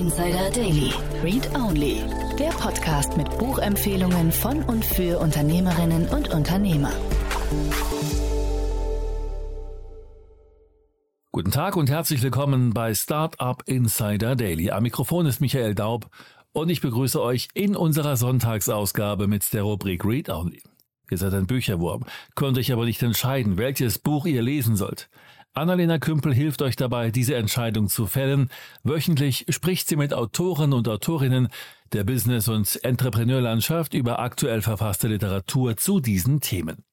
Insider Daily. Read Only. Der Podcast mit Buchempfehlungen von und für Unternehmerinnen und Unternehmer. Guten Tag und herzlich willkommen bei Startup Insider Daily. Am Mikrofon ist Michael Daub und ich begrüße euch in unserer Sonntagsausgabe mit der Rubrik Read Only. Ihr seid ein Bücherwurm, könnt euch aber nicht entscheiden, welches Buch ihr lesen sollt. Annalena Kümpel hilft euch dabei, diese Entscheidung zu fällen. Wöchentlich spricht sie mit Autoren und Autorinnen der Business- und Entrepreneurlandschaft über aktuell verfasste Literatur zu diesen Themen.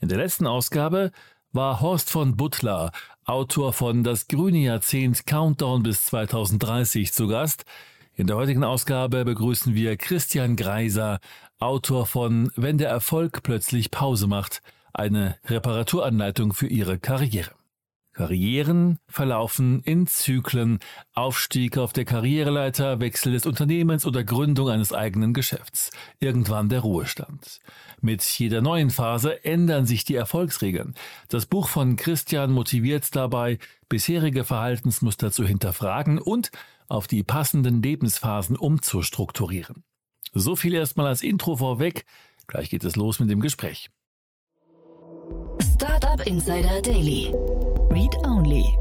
In der letzten Ausgabe war Horst von Butler, Autor von Das grüne Jahrzehnt Countdown bis 2030 zu Gast. In der heutigen Ausgabe begrüßen wir Christian Greiser, Autor von Wenn der Erfolg plötzlich Pause macht, eine Reparaturanleitung für Ihre Karriere. Karrieren verlaufen in Zyklen, Aufstieg auf der Karriereleiter, Wechsel des Unternehmens oder Gründung eines eigenen Geschäfts, irgendwann der Ruhestand. Mit jeder neuen Phase ändern sich die Erfolgsregeln. Das Buch von Christian motiviert dabei, bisherige Verhaltensmuster zu hinterfragen und auf die passenden Lebensphasen umzustrukturieren. So viel erstmal als Intro vorweg. Gleich geht es los mit dem Gespräch. Startup Insider Daily. Read Only.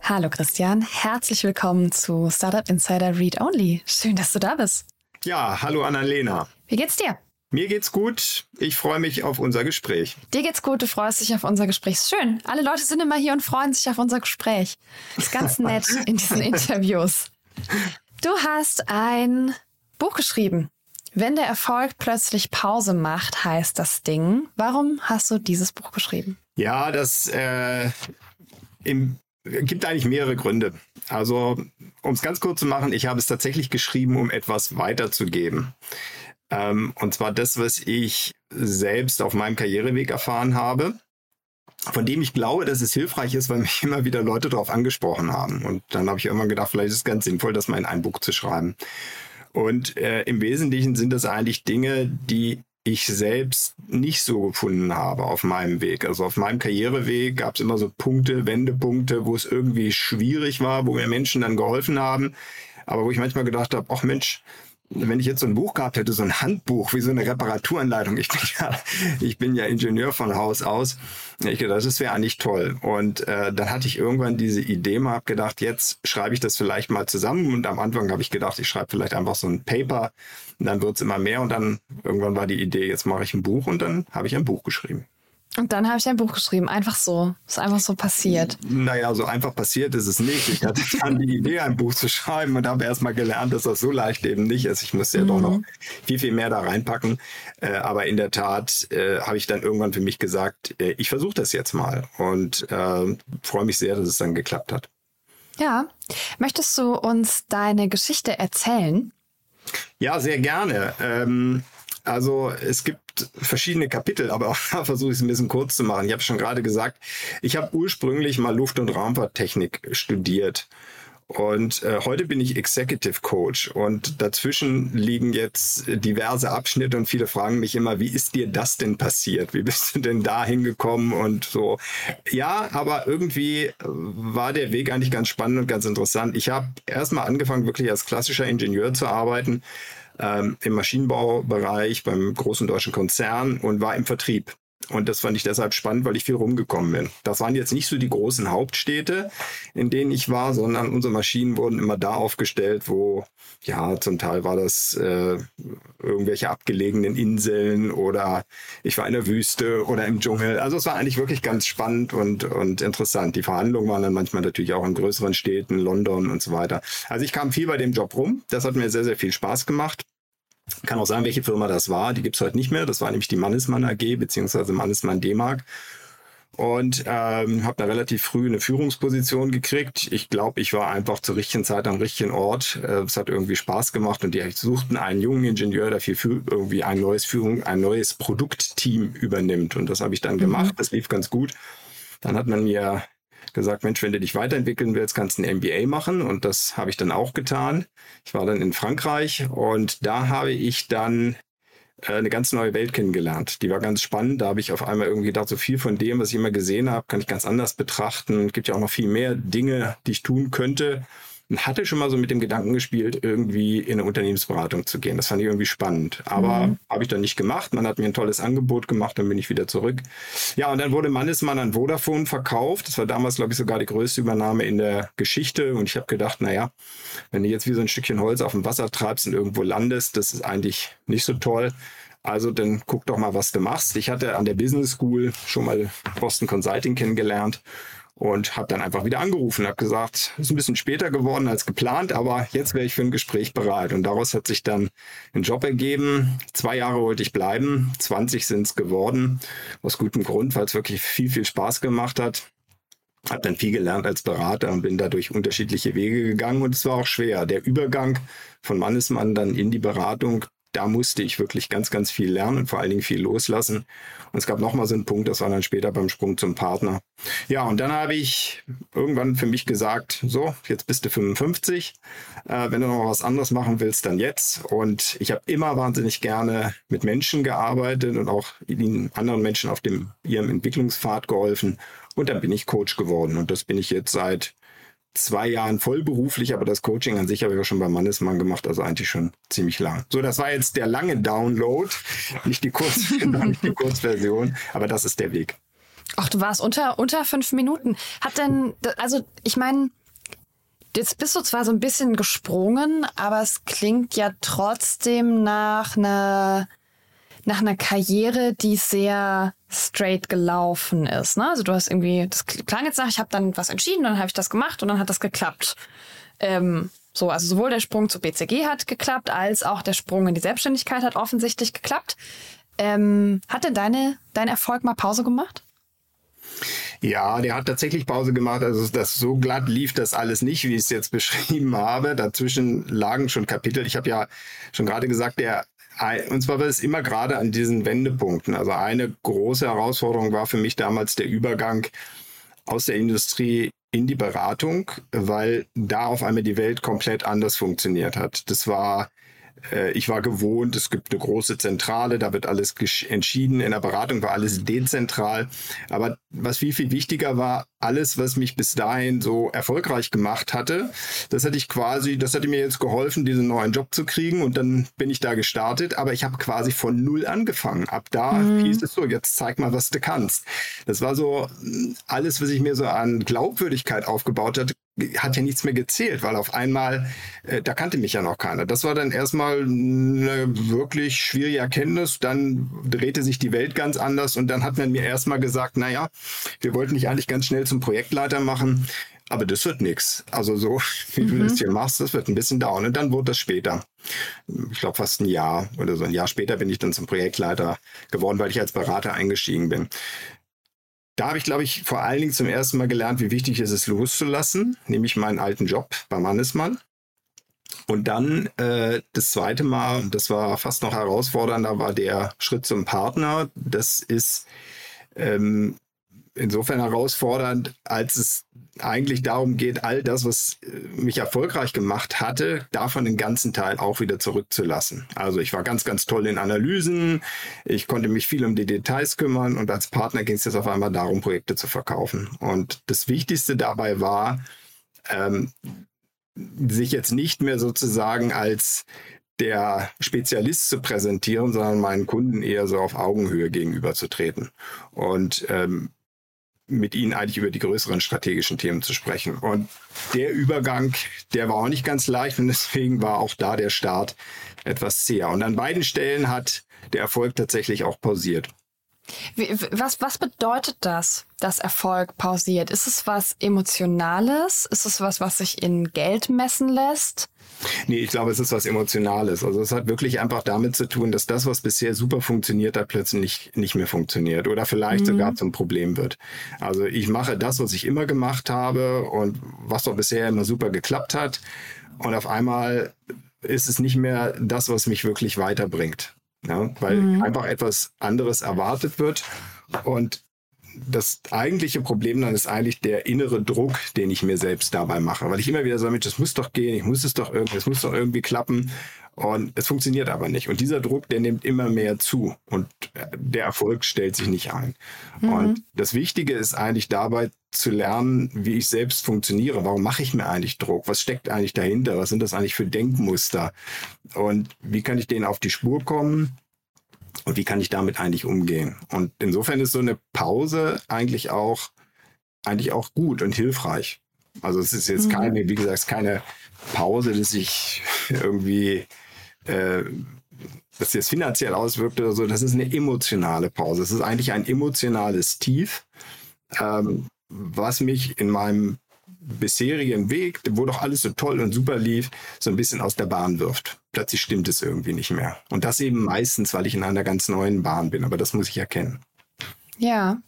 Hallo Christian, herzlich willkommen zu Startup Insider Read Only. Schön, dass du da bist. Ja, hallo Annalena. Wie geht's dir? Mir geht's gut. Ich freue mich auf unser Gespräch. Dir geht's gut, du freust dich auf unser Gespräch. Schön. Alle Leute sind immer hier und freuen sich auf unser Gespräch. Ist ganz nett in diesen Interviews. Du hast ein Buch geschrieben. Wenn der Erfolg plötzlich Pause macht, heißt das Ding. Warum hast du dieses Buch geschrieben? Ja, das äh, im, gibt eigentlich mehrere Gründe. Also, um es ganz kurz zu machen, ich habe es tatsächlich geschrieben, um etwas weiterzugeben. Ähm, und zwar das, was ich selbst auf meinem Karriereweg erfahren habe, von dem ich glaube, dass es hilfreich ist, weil mich immer wieder Leute darauf angesprochen haben. Und dann habe ich irgendwann gedacht, vielleicht ist es ganz sinnvoll, das mal in ein Buch zu schreiben. Und äh, im Wesentlichen sind das eigentlich Dinge, die ich selbst nicht so gefunden habe auf meinem Weg. Also auf meinem Karriereweg gab es immer so Punkte, Wendepunkte, wo es irgendwie schwierig war, wo mir Menschen dann geholfen haben, aber wo ich manchmal gedacht habe, ach Mensch, wenn ich jetzt so ein Buch gehabt hätte, so ein Handbuch, wie so eine Reparaturanleitung, ich bin ja, ich bin ja Ingenieur von Haus aus, ich gedacht, das wäre eigentlich toll. Und äh, dann hatte ich irgendwann diese Idee mal, gedacht, jetzt schreibe ich das vielleicht mal zusammen. Und am Anfang habe ich gedacht, ich schreibe vielleicht einfach so ein Paper, und dann wird's immer mehr. Und dann irgendwann war die Idee, jetzt mache ich ein Buch und dann habe ich ein Buch geschrieben. Und dann habe ich ein Buch geschrieben, einfach so. Ist einfach so passiert. Naja, so einfach passiert ist es nicht. Ich hatte dann die Idee, ein Buch zu schreiben und habe erst mal gelernt, dass das so leicht eben nicht ist. Ich musste ja mhm. doch noch viel, viel mehr da reinpacken. Äh, aber in der Tat äh, habe ich dann irgendwann für mich gesagt, äh, ich versuche das jetzt mal und äh, freue mich sehr, dass es dann geklappt hat. Ja. Möchtest du uns deine Geschichte erzählen? Ja, sehr gerne. Ähm, also es gibt verschiedene Kapitel, aber auch da versuche ich es ein bisschen kurz zu machen. Ich habe schon gerade gesagt, ich habe ursprünglich mal Luft- und Raumfahrttechnik studiert. Und äh, heute bin ich Executive Coach und dazwischen liegen jetzt diverse Abschnitte und viele fragen mich immer, wie ist dir das denn passiert? Wie bist du denn da hingekommen und so? Ja, aber irgendwie war der Weg eigentlich ganz spannend und ganz interessant. Ich habe erstmal angefangen, wirklich als klassischer Ingenieur zu arbeiten ähm, im Maschinenbaubereich beim großen deutschen Konzern und war im Vertrieb. Und das fand ich deshalb spannend, weil ich viel rumgekommen bin. Das waren jetzt nicht so die großen Hauptstädte, in denen ich war, sondern unsere Maschinen wurden immer da aufgestellt, wo, ja, zum Teil war das äh, irgendwelche abgelegenen Inseln oder ich war in der Wüste oder im Dschungel. Also es war eigentlich wirklich ganz spannend und, und interessant. Die Verhandlungen waren dann manchmal natürlich auch in größeren Städten, London und so weiter. Also ich kam viel bei dem Job rum. Das hat mir sehr, sehr viel Spaß gemacht. Kann auch sagen, welche Firma das war. Die gibt es heute nicht mehr. Das war nämlich die Mannesmann AG beziehungsweise Mannesmann D-Mark. Und ähm, habe da relativ früh eine Führungsposition gekriegt. Ich glaube, ich war einfach zur richtigen Zeit am richtigen Ort. Äh, es hat irgendwie Spaß gemacht und die suchten einen jungen Ingenieur, der viel irgendwie ein neues Führung, ein neues Produktteam übernimmt. Und das habe ich dann mhm. gemacht. Das lief ganz gut. Dann hat man mir gesagt, Mensch, wenn du dich weiterentwickeln willst, kannst du ein MBA machen. Und das habe ich dann auch getan. Ich war dann in Frankreich und da habe ich dann äh, eine ganz neue Welt kennengelernt. Die war ganz spannend. Da habe ich auf einmal irgendwie gedacht, so viel von dem, was ich immer gesehen habe, kann ich ganz anders betrachten. Es gibt ja auch noch viel mehr Dinge, die ich tun könnte. Und hatte schon mal so mit dem Gedanken gespielt, irgendwie in eine Unternehmensberatung zu gehen. Das fand ich irgendwie spannend. Aber mhm. habe ich dann nicht gemacht. Man hat mir ein tolles Angebot gemacht, dann bin ich wieder zurück. Ja, und dann wurde Mannesmann an Vodafone verkauft. Das war damals, glaube ich, sogar die größte Übernahme in der Geschichte. Und ich habe gedacht, naja, wenn du jetzt wie so ein Stückchen Holz auf dem Wasser treibst und irgendwo landest, das ist eigentlich nicht so toll. Also dann guck doch mal, was du machst. Ich hatte an der Business School schon mal Boston Consulting kennengelernt und habe dann einfach wieder angerufen, habe gesagt, ist ein bisschen später geworden als geplant, aber jetzt wäre ich für ein Gespräch bereit. Und daraus hat sich dann ein Job ergeben. Zwei Jahre wollte ich bleiben, 20 sind es geworden, aus gutem Grund, weil es wirklich viel, viel Spaß gemacht hat. Habe dann viel gelernt als Berater und bin dadurch unterschiedliche Wege gegangen und es war auch schwer. Der Übergang von Mannesmann dann in die Beratung, da musste ich wirklich ganz, ganz viel lernen und vor allen Dingen viel loslassen. Und es gab nochmal so einen Punkt, das war dann später beim Sprung zum Partner. Ja, und dann habe ich irgendwann für mich gesagt, so, jetzt bist du 55. Äh, wenn du noch was anderes machen willst, dann jetzt. Und ich habe immer wahnsinnig gerne mit Menschen gearbeitet und auch ihnen anderen Menschen auf dem, ihrem Entwicklungspfad geholfen. Und dann bin ich Coach geworden. Und das bin ich jetzt seit zwei Jahren vollberuflich, aber das Coaching an sich habe ich ja schon beim Mannesmann gemacht, also eigentlich schon ziemlich lang. So, das war jetzt der lange Download, nicht die, Kurz, nicht die Kurzversion, aber das ist der Weg. Ach, du warst unter, unter fünf Minuten. Hat denn, also ich meine, jetzt bist du zwar so ein bisschen gesprungen, aber es klingt ja trotzdem nach einer nach einer Karriere, die sehr straight gelaufen ist. Ne? Also du hast irgendwie, das klang jetzt nach, ich habe dann was entschieden, dann habe ich das gemacht und dann hat das geklappt. Ähm, so, also sowohl der Sprung zu BCG hat geklappt, als auch der Sprung in die Selbstständigkeit hat offensichtlich geklappt. Ähm, hat denn deine, dein Erfolg mal Pause gemacht? Ja, der hat tatsächlich Pause gemacht. Also das so glatt lief das alles nicht, wie ich es jetzt beschrieben habe. Dazwischen lagen schon Kapitel. Ich habe ja schon gerade gesagt, der und zwar war es immer gerade an diesen Wendepunkten. Also eine große Herausforderung war für mich damals der Übergang aus der Industrie in die Beratung, weil da auf einmal die Welt komplett anders funktioniert hat. Das war ich war gewohnt, es gibt eine große Zentrale, da wird alles entschieden. In der Beratung war alles dezentral. Aber was viel, viel wichtiger war, alles, was mich bis dahin so erfolgreich gemacht hatte, das hatte ich quasi, das hatte mir jetzt geholfen, diesen neuen Job zu kriegen und dann bin ich da gestartet, aber ich habe quasi von null angefangen. Ab da mhm. hieß es so, jetzt zeig mal, was du kannst. Das war so alles, was ich mir so an Glaubwürdigkeit aufgebaut hatte, hat ja nichts mehr gezählt, weil auf einmal, äh, da kannte mich ja noch keiner. Das war dann erstmal eine wirklich schwierige Erkenntnis. Dann drehte sich die Welt ganz anders und dann hat man mir erstmal gesagt, naja, wir wollten dich eigentlich ganz schnell zum Projektleiter machen, aber das wird nichts. Also so, wie mhm. du das hier machst, das wird ein bisschen dauern. Und dann wurde das später. Ich glaube fast ein Jahr oder so. Ein Jahr später bin ich dann zum Projektleiter geworden, weil ich als Berater eingestiegen bin da habe ich, glaube ich, vor allen Dingen zum ersten Mal gelernt, wie wichtig es ist, loszulassen, nämlich meinen alten Job beim Mannesmann. Und dann äh, das zweite Mal, das war fast noch herausfordernder, war der Schritt zum Partner. Das ist ähm, insofern herausfordernd, als es eigentlich darum geht, all das, was äh, mich erfolgreich gemacht hatte, davon den ganzen Teil auch wieder zurückzulassen. Also ich war ganz, ganz toll in Analysen, ich konnte mich viel um die Details kümmern und als Partner ging es jetzt auf einmal darum, Projekte zu verkaufen. Und das Wichtigste dabei war, ähm, sich jetzt nicht mehr sozusagen als der Spezialist zu präsentieren, sondern meinen Kunden eher so auf Augenhöhe gegenüberzutreten. Und ähm, mit ihnen eigentlich über die größeren strategischen Themen zu sprechen. Und der Übergang, der war auch nicht ganz leicht und deswegen war auch da der Start etwas zäher. Und an beiden Stellen hat der Erfolg tatsächlich auch pausiert. Wie, was, was bedeutet das, dass Erfolg pausiert? Ist es was Emotionales? Ist es was, was sich in Geld messen lässt? Nee, ich glaube, es ist was Emotionales. Also es hat wirklich einfach damit zu tun, dass das, was bisher super funktioniert hat, plötzlich nicht, nicht mehr funktioniert oder vielleicht mhm. sogar zum Problem wird. Also ich mache das, was ich immer gemacht habe und was doch bisher immer super geklappt hat. Und auf einmal ist es nicht mehr das, was mich wirklich weiterbringt. Ja, weil mhm. einfach etwas anderes erwartet wird. Und das eigentliche Problem dann ist eigentlich der innere Druck, den ich mir selbst dabei mache. Weil ich immer wieder sage, Mensch, das muss doch gehen, ich muss es doch irgendwie, es muss doch irgendwie klappen. Und es funktioniert aber nicht. Und dieser Druck, der nimmt immer mehr zu und der Erfolg stellt sich nicht ein. Mhm. Und das Wichtige ist eigentlich dabei zu lernen, wie ich selbst funktioniere. Warum mache ich mir eigentlich Druck? Was steckt eigentlich dahinter? Was sind das eigentlich für Denkmuster? Und wie kann ich denen auf die Spur kommen? Und wie kann ich damit eigentlich umgehen? Und insofern ist so eine Pause eigentlich auch, eigentlich auch gut und hilfreich. Also es ist jetzt mhm. keine, wie gesagt, keine Pause, dass ich irgendwie äh, dass das finanziell auswirkt oder so, das ist eine emotionale Pause. Es ist eigentlich ein emotionales Tief, ähm, was mich in meinem bisherigen Weg, wo doch alles so toll und super lief, so ein bisschen aus der Bahn wirft. Plötzlich stimmt es irgendwie nicht mehr. Und das eben meistens, weil ich in einer ganz neuen Bahn bin, aber das muss ich erkennen. Ja.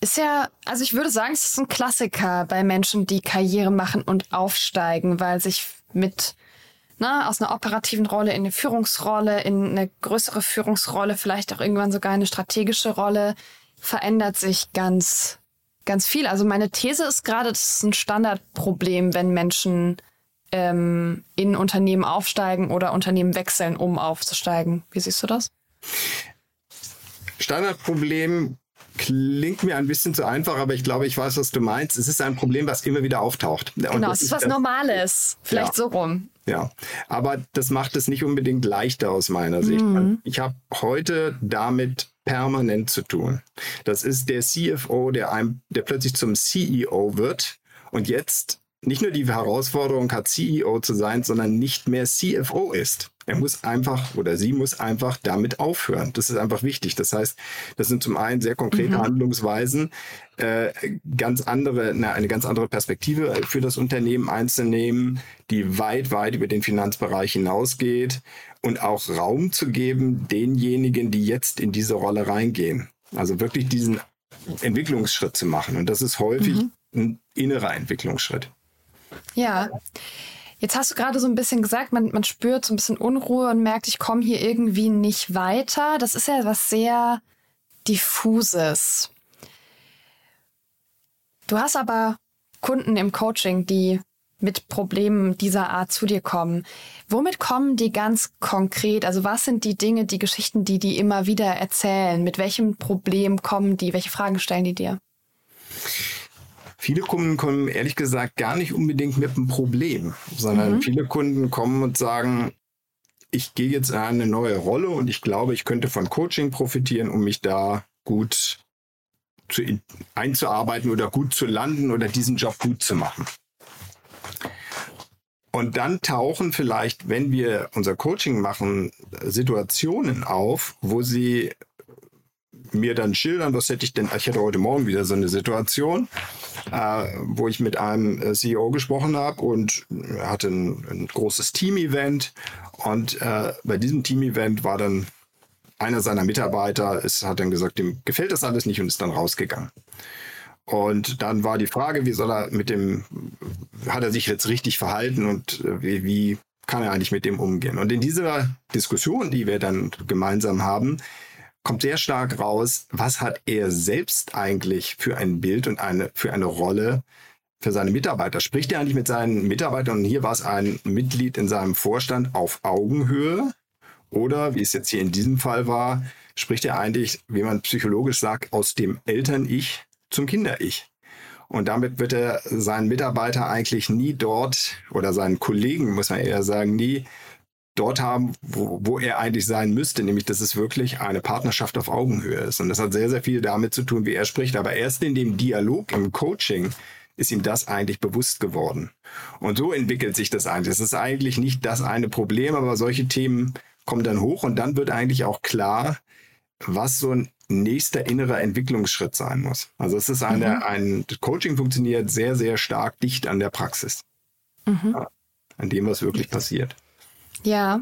Ist ja, also ich würde sagen, es ist ein Klassiker bei Menschen, die Karriere machen und aufsteigen, weil sich mit ne, aus einer operativen Rolle in eine Führungsrolle, in eine größere Führungsrolle, vielleicht auch irgendwann sogar eine strategische Rolle, verändert sich ganz, ganz viel. Also meine These ist gerade, das ist ein Standardproblem, wenn Menschen ähm, in Unternehmen aufsteigen oder Unternehmen wechseln, um aufzusteigen. Wie siehst du das? Standardproblem klingt mir ein bisschen zu einfach, aber ich glaube, ich weiß, was du meinst. Es ist ein Problem, was immer wieder auftaucht. Genau, es ist was Normales. Vielleicht ja. so rum. Ja, aber das macht es nicht unbedingt leichter aus meiner Sicht. Mhm. Ich habe heute damit permanent zu tun. Das ist der CFO, der, einem, der plötzlich zum CEO wird und jetzt nicht nur die Herausforderung hat, CEO zu sein, sondern nicht mehr CFO ist. Er muss einfach oder sie muss einfach damit aufhören. Das ist einfach wichtig. Das heißt, das sind zum einen sehr konkrete mhm. Handlungsweisen, äh, ganz andere, na, eine ganz andere Perspektive für das Unternehmen einzunehmen, die weit, weit über den Finanzbereich hinausgeht und auch Raum zu geben denjenigen, die jetzt in diese Rolle reingehen. Also wirklich diesen Entwicklungsschritt zu machen. Und das ist häufig mhm. ein innerer Entwicklungsschritt. Ja. Jetzt hast du gerade so ein bisschen gesagt, man, man spürt so ein bisschen Unruhe und merkt, ich komme hier irgendwie nicht weiter. Das ist ja was sehr diffuses. Du hast aber Kunden im Coaching, die mit Problemen dieser Art zu dir kommen. Womit kommen die ganz konkret? Also was sind die Dinge, die Geschichten, die die immer wieder erzählen? Mit welchem Problem kommen die? Welche Fragen stellen die dir? Viele Kunden kommen ehrlich gesagt gar nicht unbedingt mit einem Problem, sondern mhm. viele Kunden kommen und sagen, ich gehe jetzt in eine neue Rolle und ich glaube, ich könnte von Coaching profitieren, um mich da gut zu, einzuarbeiten oder gut zu landen oder diesen Job gut zu machen. Und dann tauchen vielleicht, wenn wir unser Coaching machen, Situationen auf, wo sie mir dann schildern, was hätte ich denn, ich hatte heute Morgen wieder so eine Situation, äh, wo ich mit einem äh, CEO gesprochen habe und er hatte ein, ein großes Team-Event und äh, bei diesem Team-Event war dann einer seiner Mitarbeiter, es hat dann gesagt, dem gefällt das alles nicht und ist dann rausgegangen. Und dann war die Frage, wie soll er mit dem, hat er sich jetzt richtig verhalten und äh, wie, wie kann er eigentlich mit dem umgehen? Und in dieser Diskussion, die wir dann gemeinsam haben, kommt sehr stark raus, was hat er selbst eigentlich für ein Bild und eine, für eine Rolle für seine Mitarbeiter? Spricht er eigentlich mit seinen Mitarbeitern? Und hier war es ein Mitglied in seinem Vorstand auf Augenhöhe. Oder, wie es jetzt hier in diesem Fall war, spricht er eigentlich, wie man psychologisch sagt, aus dem Eltern-Ich zum Kinder-Ich. Und damit wird er seinen Mitarbeiter eigentlich nie dort oder seinen Kollegen, muss man eher sagen, nie dort haben, wo, wo er eigentlich sein müsste, nämlich dass es wirklich eine Partnerschaft auf Augenhöhe ist. Und das hat sehr, sehr viel damit zu tun, wie er spricht. Aber erst in dem Dialog, im Coaching, ist ihm das eigentlich bewusst geworden. Und so entwickelt sich das eigentlich. Es ist eigentlich nicht das eine Problem, aber solche Themen kommen dann hoch und dann wird eigentlich auch klar, was so ein nächster innerer Entwicklungsschritt sein muss. Also es ist eine, mhm. ein Coaching funktioniert sehr, sehr stark dicht an der Praxis. Mhm. Ja, an dem, was wirklich passiert. Ja.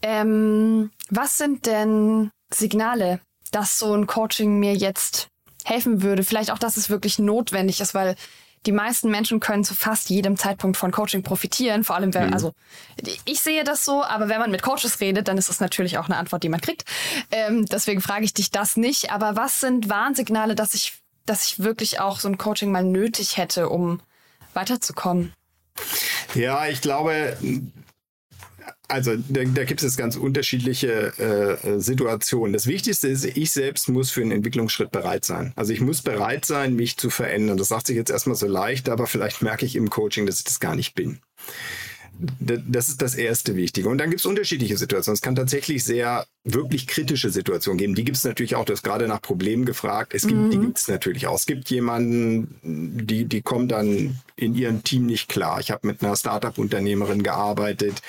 Ähm, was sind denn Signale, dass so ein Coaching mir jetzt helfen würde? Vielleicht auch, dass es wirklich notwendig ist, weil die meisten Menschen können zu fast jedem Zeitpunkt von Coaching profitieren. Vor allem, wenn, mhm. also ich sehe das so, aber wenn man mit Coaches redet, dann ist das natürlich auch eine Antwort, die man kriegt. Ähm, deswegen frage ich dich das nicht. Aber was sind Warnsignale, dass ich, dass ich wirklich auch so ein Coaching mal nötig hätte, um weiterzukommen? Ja, ich glaube, also da, da gibt es ganz unterschiedliche äh, Situationen. Das Wichtigste ist, ich selbst muss für einen Entwicklungsschritt bereit sein. Also ich muss bereit sein, mich zu verändern. Das sagt sich jetzt erstmal so leicht, aber vielleicht merke ich im Coaching, dass ich das gar nicht bin. Das ist das erste Wichtige. Und dann gibt es unterschiedliche Situationen. Es kann tatsächlich sehr wirklich kritische Situationen geben. Die gibt es natürlich auch. Du hast gerade nach Problemen gefragt. Es gibt, mhm. Die gibt es natürlich auch. Es gibt jemanden, die, die kommen dann in ihrem Team nicht klar. Ich habe mit einer Startup-Unternehmerin gearbeitet,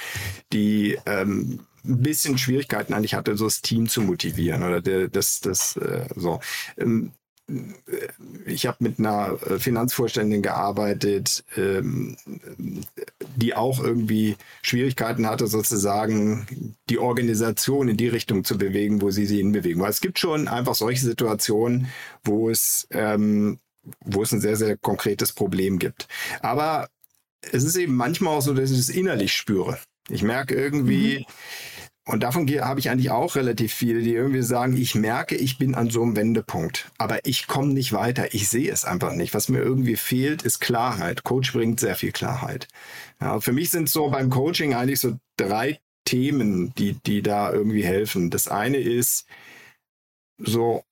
die ähm, ein bisschen Schwierigkeiten eigentlich hatte, so das Team zu motivieren oder das, das, äh, so. Ähm, ich habe mit einer äh, Finanzvorständin gearbeitet, ähm, die auch irgendwie Schwierigkeiten hatte, sozusagen die Organisation in die Richtung zu bewegen, wo sie sie hinbewegen. Weil es gibt schon einfach solche Situationen, wo es, ähm, wo es ein sehr, sehr konkretes Problem gibt. Aber es ist eben manchmal auch so, dass ich es innerlich spüre. Ich merke irgendwie, mhm und davon habe ich eigentlich auch relativ viele, die irgendwie sagen, ich merke, ich bin an so einem Wendepunkt, aber ich komme nicht weiter. Ich sehe es einfach nicht. Was mir irgendwie fehlt, ist Klarheit. Coach bringt sehr viel Klarheit. Ja, für mich sind so beim Coaching eigentlich so drei Themen, die, die da irgendwie helfen. Das eine ist so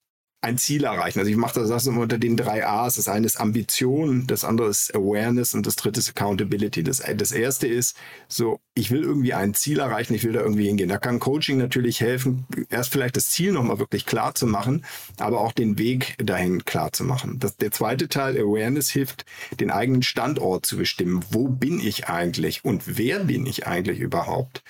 ein Ziel erreichen. Also ich mache das, das immer unter den drei A's. Das eine ist Ambition, das andere ist Awareness und das dritte ist Accountability. Das, das erste ist so, ich will irgendwie ein Ziel erreichen, ich will da irgendwie hingehen. Da kann Coaching natürlich helfen, erst vielleicht das Ziel nochmal wirklich klar zu machen, aber auch den Weg dahin klar zu machen. Das, der zweite Teil, Awareness, hilft, den eigenen Standort zu bestimmen. Wo bin ich eigentlich und wer bin ich eigentlich überhaupt?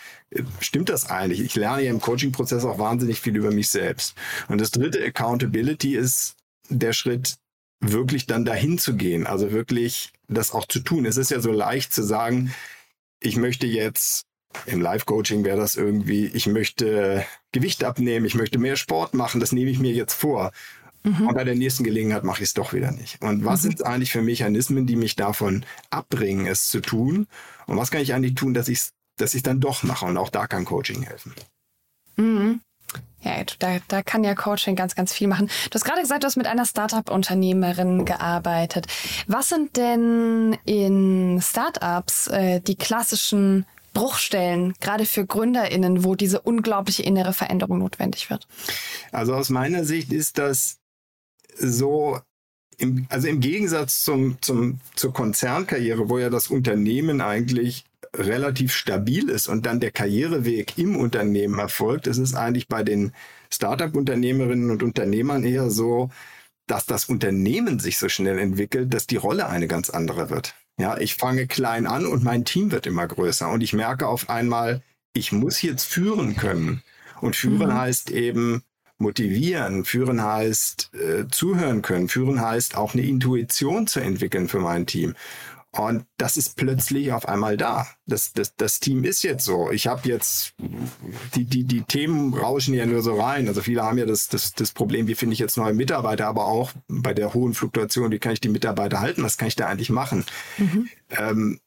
stimmt das eigentlich? Ich lerne ja im Coaching-Prozess auch wahnsinnig viel über mich selbst. Und das dritte, Accountability, ist der Schritt, wirklich dann dahin zu gehen, also wirklich das auch zu tun. Es ist ja so leicht zu sagen, ich möchte jetzt im Live-Coaching wäre das irgendwie, ich möchte Gewicht abnehmen, ich möchte mehr Sport machen, das nehme ich mir jetzt vor. Mhm. Und bei der nächsten Gelegenheit mache ich es doch wieder nicht. Und was mhm. sind eigentlich für Mechanismen, die mich davon abbringen, es zu tun? Und was kann ich eigentlich tun, dass ich es dass ich dann doch mache. Und auch da kann Coaching helfen. Mhm. Ja, da, da kann ja Coaching ganz, ganz viel machen. Du hast gerade gesagt, du hast mit einer Startup-Unternehmerin gearbeitet. Was sind denn in Startups äh, die klassischen Bruchstellen, gerade für GründerInnen, wo diese unglaubliche innere Veränderung notwendig wird? Also aus meiner Sicht ist das so, im, also im Gegensatz zum, zum, zur Konzernkarriere, wo ja das Unternehmen eigentlich relativ stabil ist und dann der Karriereweg im Unternehmen erfolgt, ist es eigentlich bei den Startup-Unternehmerinnen und Unternehmern eher so, dass das Unternehmen sich so schnell entwickelt, dass die Rolle eine ganz andere wird. Ja, ich fange klein an und mein Team wird immer größer und ich merke auf einmal, ich muss jetzt führen können. Und führen mhm. heißt eben motivieren, führen heißt äh, zuhören können, führen heißt auch eine Intuition zu entwickeln für mein Team. Und das ist plötzlich auf einmal da. Das, das, das Team ist jetzt so. Ich habe jetzt, die, die, die Themen rauschen ja nur so rein. Also viele haben ja das, das, das Problem, wie finde ich jetzt neue Mitarbeiter, aber auch bei der hohen Fluktuation, wie kann ich die Mitarbeiter halten, was kann ich da eigentlich machen? Mhm. Ähm,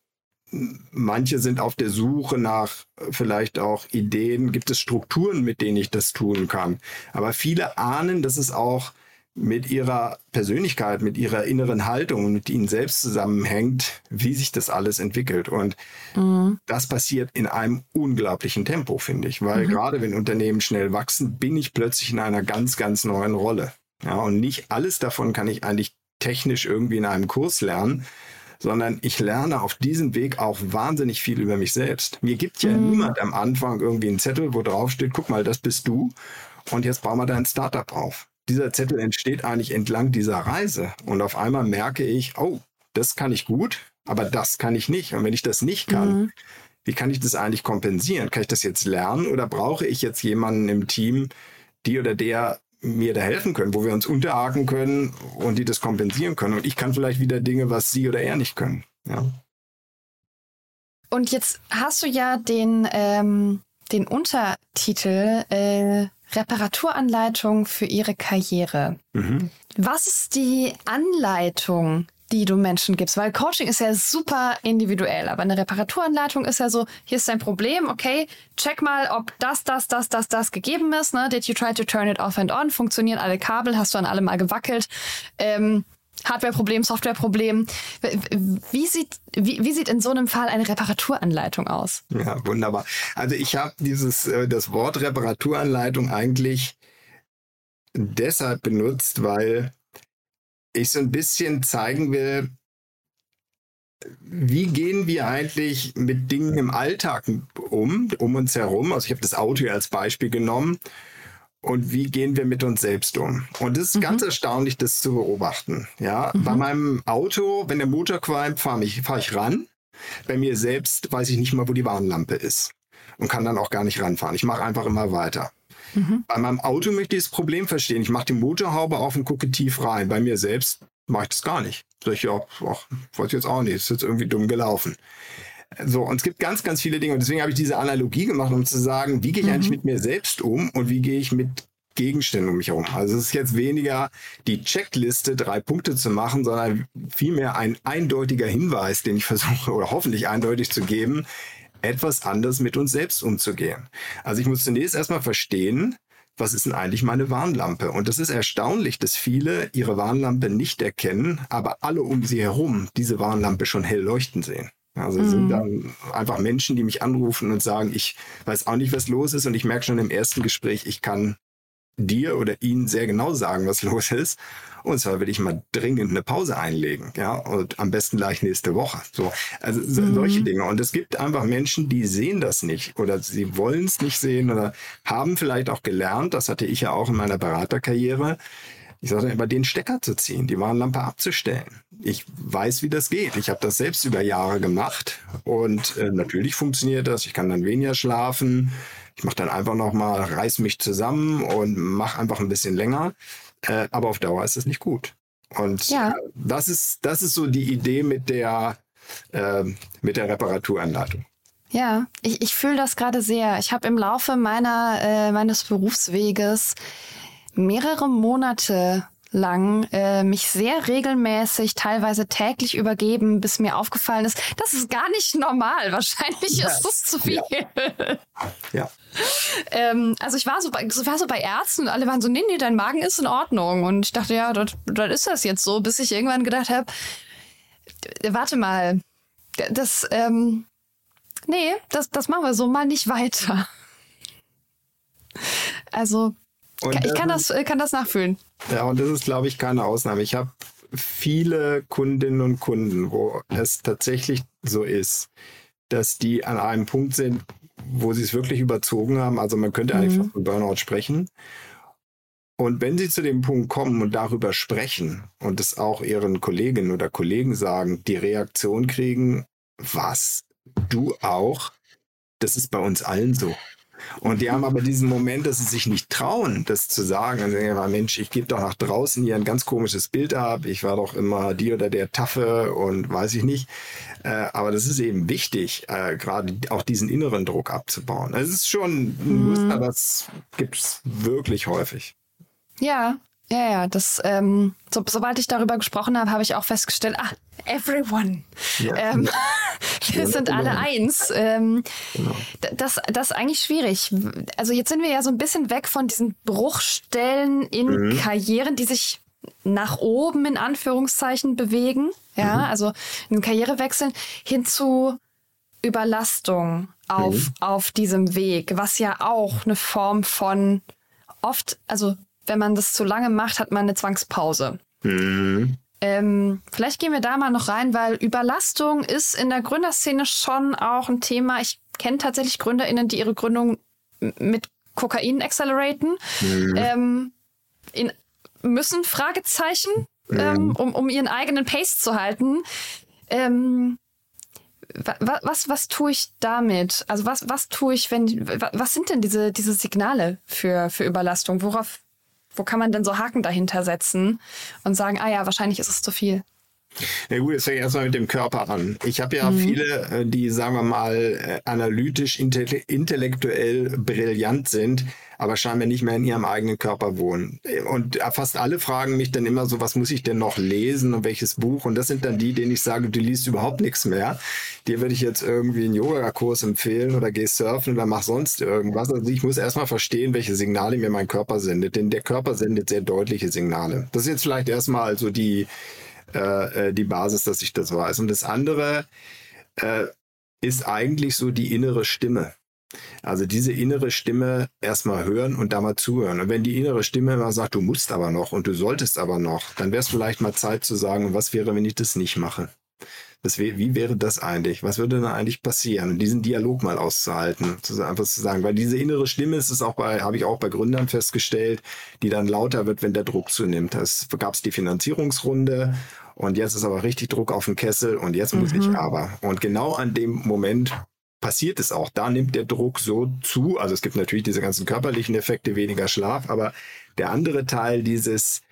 manche sind auf der Suche nach vielleicht auch Ideen, gibt es Strukturen, mit denen ich das tun kann. Aber viele ahnen, dass es auch mit ihrer Persönlichkeit, mit ihrer inneren Haltung und mit ihnen selbst zusammenhängt, wie sich das alles entwickelt. Und mhm. das passiert in einem unglaublichen Tempo, finde ich. Weil mhm. gerade wenn Unternehmen schnell wachsen, bin ich plötzlich in einer ganz, ganz neuen Rolle. Ja, und nicht alles davon kann ich eigentlich technisch irgendwie in einem Kurs lernen, sondern ich lerne auf diesem Weg auch wahnsinnig viel über mich selbst. Mir gibt ja mhm. niemand am Anfang irgendwie einen Zettel, wo drauf steht, guck mal, das bist du und jetzt bauen wir dein Startup auf dieser Zettel entsteht eigentlich entlang dieser Reise. Und auf einmal merke ich, oh, das kann ich gut, aber das kann ich nicht. Und wenn ich das nicht kann, mhm. wie kann ich das eigentlich kompensieren? Kann ich das jetzt lernen oder brauche ich jetzt jemanden im Team, die oder der mir da helfen können, wo wir uns unterhaken können und die das kompensieren können. Und ich kann vielleicht wieder Dinge, was sie oder er nicht können. Ja. Und jetzt hast du ja den, ähm, den Untertitel äh, Reparaturanleitung für ihre Karriere. Mhm. Was ist die Anleitung, die du Menschen gibst? Weil Coaching ist ja super individuell, aber eine Reparaturanleitung ist ja so, hier ist dein Problem, okay, check mal, ob das, das, das, das, das gegeben ist. Ne? Did you try to turn it off and on? Funktionieren alle Kabel? Hast du an alle mal gewackelt? Ähm, Hardware-Problem, Software-Problem. Wie sieht, wie, wie sieht in so einem Fall eine Reparaturanleitung aus? Ja, wunderbar. Also ich habe dieses, äh, das Wort Reparaturanleitung eigentlich deshalb benutzt, weil ich so ein bisschen zeigen will, wie gehen wir eigentlich mit Dingen im Alltag um, um uns herum? Also ich habe das Auto als Beispiel genommen. Und wie gehen wir mit uns selbst um? Und es ist mhm. ganz erstaunlich, das zu beobachten. Ja, mhm. bei meinem Auto, wenn der Motor qualmt, fahre ich, fahr ich ran. Bei mir selbst weiß ich nicht mal, wo die Warnlampe ist und kann dann auch gar nicht ranfahren. Ich mache einfach immer weiter. Mhm. Bei meinem Auto möchte ich das Problem verstehen. Ich mache die Motorhaube auf und gucke tief rein. Bei mir selbst mache ich das gar nicht. Sag ich, ja, ach, weiß ich jetzt auch nicht, ist jetzt irgendwie dumm gelaufen. So, und es gibt ganz, ganz viele Dinge. Und deswegen habe ich diese Analogie gemacht, um zu sagen, wie gehe ich mhm. eigentlich mit mir selbst um und wie gehe ich mit Gegenständen um mich herum. Also es ist jetzt weniger die Checkliste, drei Punkte zu machen, sondern vielmehr ein eindeutiger Hinweis, den ich versuche oder hoffentlich eindeutig zu geben, etwas anders mit uns selbst umzugehen. Also ich muss zunächst erstmal verstehen, was ist denn eigentlich meine Warnlampe? Und das ist erstaunlich, dass viele ihre Warnlampe nicht erkennen, aber alle um sie herum diese Warnlampe schon hell leuchten sehen. Also mhm. sind dann einfach Menschen, die mich anrufen und sagen, ich weiß auch nicht, was los ist und ich merke schon im ersten Gespräch, ich kann dir oder ihnen sehr genau sagen, was los ist. Und zwar will ich mal dringend eine Pause einlegen, ja, und am besten gleich nächste Woche. So, also mhm. solche Dinge. Und es gibt einfach Menschen, die sehen das nicht oder sie wollen es nicht sehen oder haben vielleicht auch gelernt, das hatte ich ja auch in meiner Beraterkarriere, ich sage immer, den Stecker zu ziehen, die Warnlampe abzustellen. Ich weiß, wie das geht. Ich habe das selbst über Jahre gemacht und äh, natürlich funktioniert das. Ich kann dann weniger schlafen. Ich mache dann einfach nochmal, reiß mich zusammen und mache einfach ein bisschen länger. Äh, aber auf Dauer ist es nicht gut. Und ja. das ist, das ist so die Idee mit der, äh, mit der Reparaturanleitung. Ja, ich, ich fühle das gerade sehr. Ich habe im Laufe meiner, äh, meines Berufsweges mehrere Monate lang äh, mich sehr regelmäßig, teilweise täglich übergeben, bis mir aufgefallen ist, das ist gar nicht normal. Wahrscheinlich ja. ist das zu viel. Ja. ja. ähm, also ich war so, bei, so war so bei Ärzten und alle waren so, nee, nee, dein Magen ist in Ordnung. Und ich dachte, ja, dann ist das jetzt so, bis ich irgendwann gedacht habe, warte mal, das, ähm, nee, das, das machen wir so mal nicht weiter. Also und ich kann das, kann das nachfühlen. Ja, und das ist, glaube ich, keine Ausnahme. Ich habe viele Kundinnen und Kunden, wo es tatsächlich so ist, dass die an einem Punkt sind, wo sie es wirklich überzogen haben. Also man könnte mhm. eigentlich von Burnout sprechen. Und wenn sie zu dem Punkt kommen und darüber sprechen und es auch ihren Kolleginnen oder Kollegen sagen, die Reaktion kriegen, was, du auch, das ist bei uns allen so. Und die haben aber diesen Moment, dass sie sich nicht trauen, das zu sagen. Und sagen, ja, Mensch, ich gebe doch nach draußen hier ein ganz komisches Bild ab. Ich war doch immer die oder der Taffe und weiß ich nicht. Äh, aber das ist eben wichtig, äh, gerade auch diesen inneren Druck abzubauen. Es ist schon ein mhm. Muster, das gibt es wirklich häufig. Ja, ja, ja, das, ähm, so, sobald ich darüber gesprochen habe, habe ich auch festgestellt, ah, everyone. Ja. Ähm, wir sind alle eins. Ähm, genau. das, das ist eigentlich schwierig. Also jetzt sind wir ja so ein bisschen weg von diesen Bruchstellen in mhm. Karrieren, die sich nach oben in Anführungszeichen bewegen. Ja, mhm. also in Karrierewechseln hin zu Überlastung auf, mhm. auf diesem Weg, was ja auch eine Form von oft, also wenn man das zu lange macht, hat man eine Zwangspause. Mhm. Ähm, vielleicht gehen wir da mal noch rein, weil Überlastung ist in der Gründerszene schon auch ein Thema. Ich kenne tatsächlich GründerInnen, die ihre Gründung mit Kokain acceleraten. Mhm. Ähm, in, müssen Fragezeichen, mhm. ähm, um, um ihren eigenen Pace zu halten. Ähm, was, was, was tue ich damit? Also was, was tue ich, wenn, was sind denn diese, diese Signale für, für Überlastung? Worauf wo kann man denn so Haken dahinter setzen und sagen, ah ja, wahrscheinlich ist es zu viel? Ja gut, jetzt fängt erstmal mit dem Körper an. Ich habe ja mhm. viele, äh, die, sagen wir mal, äh, analytisch, intellektuell brillant sind, aber scheinbar nicht mehr in ihrem eigenen Körper wohnen. Und fast alle fragen mich dann immer so, was muss ich denn noch lesen und welches Buch? Und das sind dann die, denen ich sage, du liest überhaupt nichts mehr. Dir würde ich jetzt irgendwie einen Yoga-Kurs empfehlen oder geh surfen oder mach sonst irgendwas. Also ich muss erstmal verstehen, welche Signale mir mein Körper sendet. Denn der Körper sendet sehr deutliche Signale. Das ist jetzt vielleicht erstmal so die, äh, äh, die Basis, dass ich das weiß. Und das andere äh, ist eigentlich so die innere Stimme. Also diese innere Stimme erstmal hören und da mal zuhören. Und wenn die innere Stimme immer sagt, du musst aber noch und du solltest aber noch, dann wäre es vielleicht mal Zeit zu sagen, was wäre, wenn ich das nicht mache? Das wär, wie wäre das eigentlich? Was würde dann eigentlich passieren? Und diesen Dialog mal auszuhalten, zu, einfach zu sagen, weil diese innere Stimme ist es auch bei, habe ich auch bei Gründern festgestellt, die dann lauter wird, wenn der Druck zunimmt. Es gab es die Finanzierungsrunde und jetzt ist aber richtig Druck auf dem Kessel und jetzt muss ich mhm. aber. Und genau an dem Moment passiert es auch. Da nimmt der Druck so zu. Also es gibt natürlich diese ganzen körperlichen Effekte, weniger Schlaf, aber der andere Teil dieses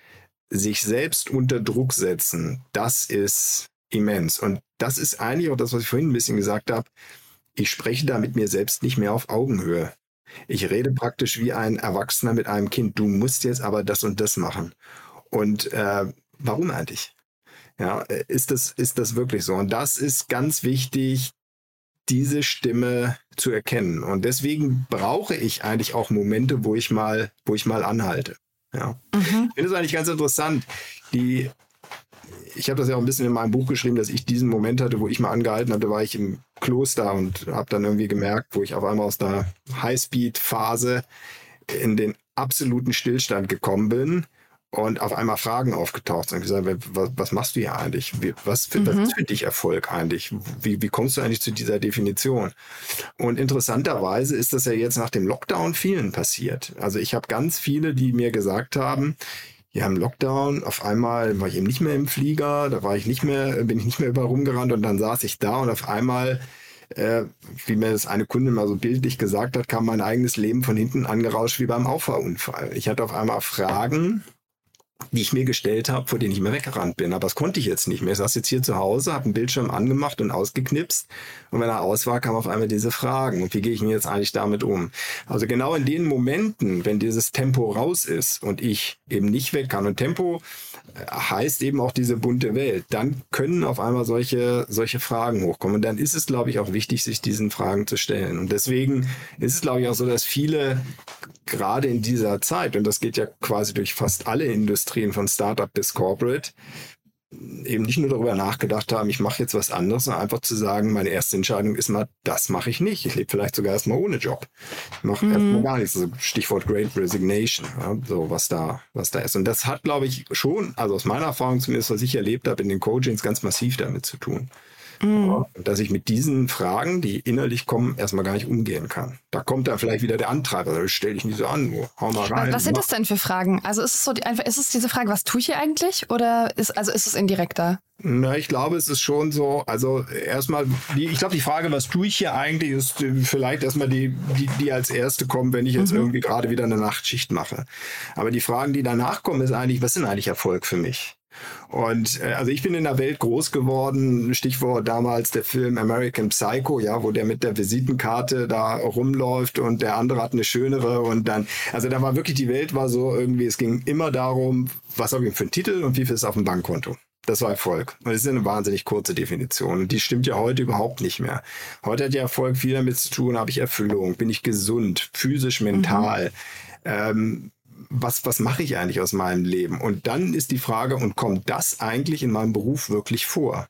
sich selbst unter Druck setzen, das ist immens. Und das ist eigentlich auch das, was ich vorhin ein bisschen gesagt habe. Ich spreche da mit mir selbst nicht mehr auf Augenhöhe. Ich rede praktisch wie ein Erwachsener mit einem Kind. Du musst jetzt aber das und das machen. Und äh, warum eigentlich? Ja, äh, ist das, ist das wirklich so? Und das ist ganz wichtig, diese Stimme zu erkennen. Und deswegen brauche ich eigentlich auch Momente, wo ich mal, wo ich mal anhalte. Ja. Mhm. Ich finde es eigentlich ganz interessant. Die, ich habe das ja auch ein bisschen in meinem Buch geschrieben, dass ich diesen Moment hatte, wo ich mal angehalten habe. Da war ich im Kloster und habe dann irgendwie gemerkt, wo ich auf einmal aus der Highspeed-Phase in den absoluten Stillstand gekommen bin und auf einmal Fragen aufgetaucht sind. Gesagt, was, was machst du hier eigentlich? Was, für, mhm. was ist für dich Erfolg eigentlich? Wie, wie kommst du eigentlich zu dieser Definition? Und interessanterweise ist das ja jetzt nach dem Lockdown vielen passiert. Also ich habe ganz viele, die mir gesagt haben, ja, im Lockdown, auf einmal war ich eben nicht mehr im Flieger, da war ich nicht mehr, bin ich nicht mehr überall rumgerannt und dann saß ich da und auf einmal äh, wie mir das eine Kundin mal so bildlich gesagt hat, kam mein eigenes Leben von hinten angerauscht wie beim Auffahrunfall. Ich hatte auf einmal Fragen, die ich mir gestellt habe, vor denen ich immer weggerannt bin. Aber das konnte ich jetzt nicht mehr. Ich saß jetzt hier zu Hause, habe einen Bildschirm angemacht und ausgeknipst. Und wenn er aus war, kamen auf einmal diese Fragen. Und wie gehe ich denn jetzt eigentlich damit um? Also genau in den Momenten, wenn dieses Tempo raus ist und ich eben nicht weg kann. Und Tempo äh, heißt eben auch diese bunte Welt. Dann können auf einmal solche, solche Fragen hochkommen. Und dann ist es, glaube ich, auch wichtig, sich diesen Fragen zu stellen. Und deswegen ist es, glaube ich, auch so, dass viele gerade in dieser Zeit, und das geht ja quasi durch fast alle Industrien von Startup bis Corporate, eben nicht nur darüber nachgedacht haben, ich mache jetzt was anderes, sondern einfach zu sagen, meine erste Entscheidung ist mal, das mache ich nicht. Ich lebe vielleicht sogar erstmal ohne Job. Ich mache mhm. erstmal gar nichts. Also Stichwort Great Resignation, ja, so was da, was da ist. Und das hat, glaube ich, schon, also aus meiner Erfahrung zumindest, was ich erlebt habe in den Coachings, ganz massiv damit zu tun. Mhm. Dass ich mit diesen Fragen, die innerlich kommen, erstmal gar nicht umgehen kann. Da kommt dann vielleicht wieder der Antreiber, also stell dich nicht so an, hau mal rein. Was sind das denn für Fragen? Also ist es so die, einfach, ist es diese Frage, was tue ich hier eigentlich? Oder ist, also ist es indirekter? Na, ich glaube, es ist schon so, also erstmal, die, ich glaube, die Frage, was tue ich hier eigentlich, ist äh, vielleicht erstmal die, die, die als erste kommen, wenn ich jetzt mhm. irgendwie gerade wieder eine Nachtschicht mache. Aber die Fragen, die danach kommen, ist eigentlich, was sind eigentlich Erfolg für mich? Und äh, also ich bin in der Welt groß geworden, Stichwort damals der Film American Psycho, ja, wo der mit der Visitenkarte da rumläuft und der andere hat eine schönere und dann, also da war wirklich die Welt war so irgendwie, es ging immer darum, was habe ich für einen Titel und wie viel ist auf dem Bankkonto. Das war Erfolg. Und das ist eine wahnsinnig kurze Definition. Und die stimmt ja heute überhaupt nicht mehr. Heute hat ja Erfolg viel damit zu tun, habe ich Erfüllung, bin ich gesund, physisch, mental. Mhm. Ähm, was, was mache ich eigentlich aus meinem Leben? Und dann ist die Frage, und kommt das eigentlich in meinem Beruf wirklich vor?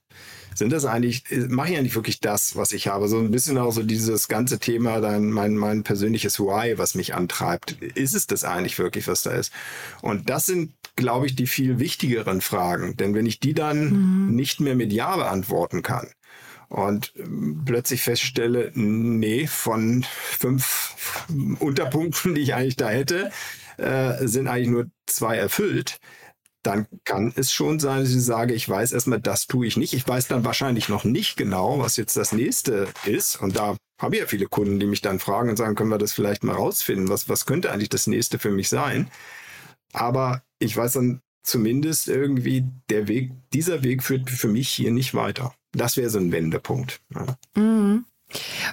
Sind das eigentlich, mache ich eigentlich wirklich das, was ich habe? So ein bisschen auch so dieses ganze Thema, dann mein, mein persönliches Why, was mich antreibt. Ist es das eigentlich wirklich, was da ist? Und das sind, glaube ich, die viel wichtigeren Fragen. Denn wenn ich die dann mhm. nicht mehr mit Ja beantworten kann, und ähm, plötzlich feststelle, nee, von fünf Unterpunkten, die ich eigentlich da hätte, äh, sind eigentlich nur zwei erfüllt, dann kann es schon sein, dass ich sage, ich weiß erstmal, das tue ich nicht. Ich weiß dann wahrscheinlich noch nicht genau, was jetzt das nächste ist. Und da habe ich ja viele Kunden, die mich dann fragen und sagen, können wir das vielleicht mal rausfinden? Was, was könnte eigentlich das nächste für mich sein? Aber ich weiß dann zumindest irgendwie der Weg, dieser Weg führt für mich hier nicht weiter. Das wäre so ein Wendepunkt. Ja. Mhm.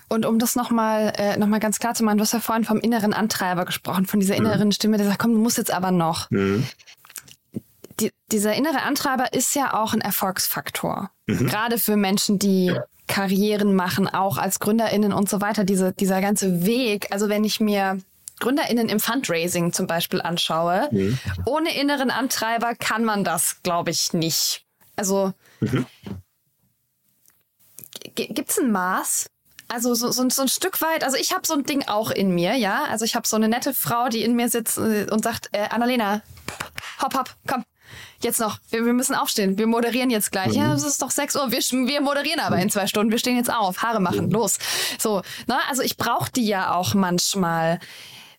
Und um das nochmal äh, noch ganz klar zu machen, du hast ja vorhin vom inneren Antreiber gesprochen, von dieser mhm. inneren mhm. Stimme, der sagt, komm, du musst jetzt aber noch. Mhm. Die, dieser innere Antreiber ist ja auch ein Erfolgsfaktor. Mhm. Gerade für Menschen, die Karrieren machen, auch als GründerInnen und so weiter. Diese, dieser ganze Weg, also wenn ich mir GründerInnen im Fundraising zum Beispiel anschaue, mhm. ohne inneren Antreiber kann man das, glaube ich, nicht. Also mhm. gibt es ein Maß? Also so, so, so, ein Stück weit, also ich habe so ein Ding auch in mir, ja. Also ich habe so eine nette Frau, die in mir sitzt äh, und sagt, äh, Annalena, hopp, hopp, komm, jetzt noch, wir, wir, müssen aufstehen, wir moderieren jetzt gleich. Mhm. Ja, es ist doch 6 Uhr, wir, wir moderieren aber in zwei Stunden, wir stehen jetzt auf, Haare machen, mhm. los. So, ne? Also ich brauche die ja auch manchmal.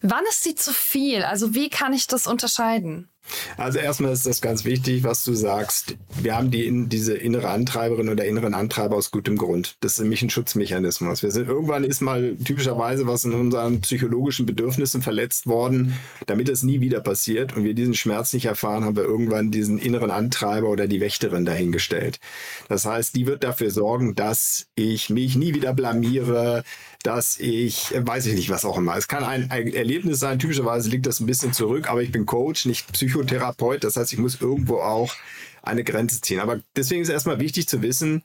Wann ist sie zu viel? Also wie kann ich das unterscheiden? Also erstmal ist das ganz wichtig, was du sagst. Wir haben die, diese innere Antreiberin oder inneren Antreiber aus gutem Grund. Das ist nämlich ein Schutzmechanismus. Wir sind irgendwann ist mal typischerweise was in unseren psychologischen Bedürfnissen verletzt worden, damit es nie wieder passiert und wir diesen Schmerz nicht erfahren, haben wir irgendwann diesen inneren Antreiber oder die Wächterin dahingestellt. Das heißt, die wird dafür sorgen, dass ich mich nie wieder blamiere, dass ich, weiß ich nicht, was auch immer. Es kann ein, ein Erlebnis sein, typischerweise liegt das ein bisschen zurück, aber ich bin Coach, nicht Psychotherapeut. Das heißt, ich muss irgendwo auch eine Grenze ziehen. Aber deswegen ist erstmal wichtig zu wissen,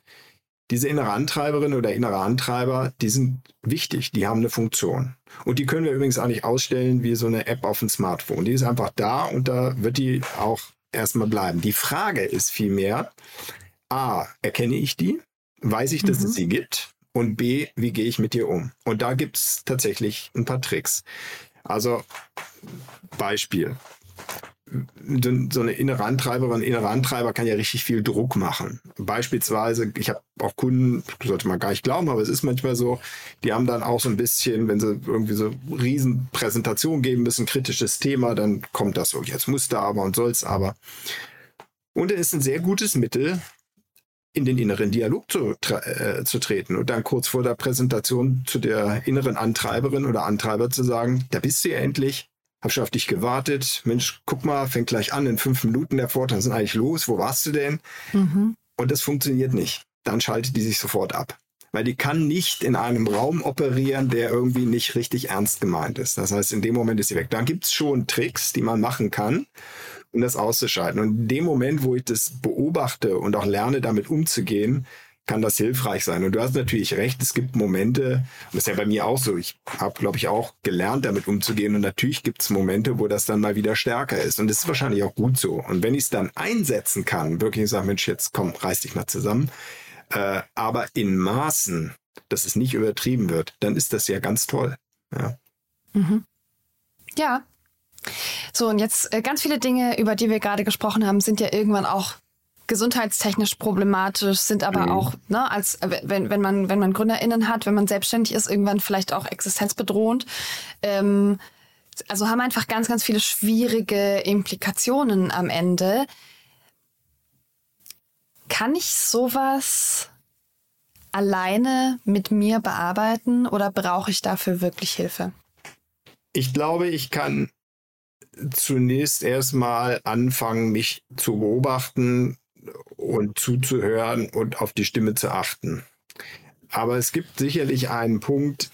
diese innere Antreiberin oder innere Antreiber, die sind wichtig, die haben eine Funktion. Und die können wir übrigens auch nicht ausstellen wie so eine App auf dem Smartphone. Die ist einfach da und da wird die auch erstmal bleiben. Die Frage ist vielmehr, a, erkenne ich die? Weiß ich, dass mhm. es sie gibt? Und B, wie gehe ich mit dir um? Und da gibt es tatsächlich ein paar Tricks. Also Beispiel. So eine innere Antreiberin, innere Antreiber kann ja richtig viel Druck machen. Beispielsweise, ich habe auch Kunden, sollte man gar nicht glauben, aber es ist manchmal so, die haben dann auch so ein bisschen, wenn sie irgendwie so Riesenpräsentation geben müssen, kritisches Thema, dann kommt das so, jetzt muss da aber und soll's aber. Und es ist ein sehr gutes Mittel, in den inneren Dialog zu, äh, zu treten und dann kurz vor der Präsentation zu der inneren Antreiberin oder Antreiber zu sagen, da bist du ja endlich, hab schon auf dich gewartet, Mensch, guck mal, fängt gleich an, in fünf Minuten der Vortrag sind eigentlich los, wo warst du denn? Mhm. Und das funktioniert nicht. Dann schaltet die sich sofort ab. Weil die kann nicht in einem Raum operieren, der irgendwie nicht richtig ernst gemeint ist. Das heißt, in dem Moment ist sie weg. Da gibt's schon Tricks, die man machen kann um das auszuschalten. Und in dem Moment, wo ich das beobachte und auch lerne, damit umzugehen, kann das hilfreich sein. Und du hast natürlich recht, es gibt Momente, und das ist ja bei mir auch so, ich habe, glaube ich, auch gelernt, damit umzugehen. Und natürlich gibt es Momente, wo das dann mal wieder stärker ist. Und das ist wahrscheinlich auch gut so. Und wenn ich es dann einsetzen kann, wirklich sagen, Mensch, jetzt komm, reiß dich mal zusammen, äh, aber in Maßen, dass es nicht übertrieben wird, dann ist das ja ganz toll. Ja. Mhm. Ja, so, und jetzt äh, ganz viele Dinge, über die wir gerade gesprochen haben, sind ja irgendwann auch gesundheitstechnisch problematisch, sind aber mhm. auch, ne, als äh, wenn, wenn man, wenn man GründerInnen hat, wenn man selbstständig ist, irgendwann vielleicht auch existenzbedrohend. Ähm, also haben einfach ganz, ganz viele schwierige Implikationen am Ende. Kann ich sowas alleine mit mir bearbeiten oder brauche ich dafür wirklich Hilfe? Ich glaube, ich kann zunächst erstmal anfangen, mich zu beobachten und zuzuhören und auf die Stimme zu achten. Aber es gibt sicherlich einen Punkt,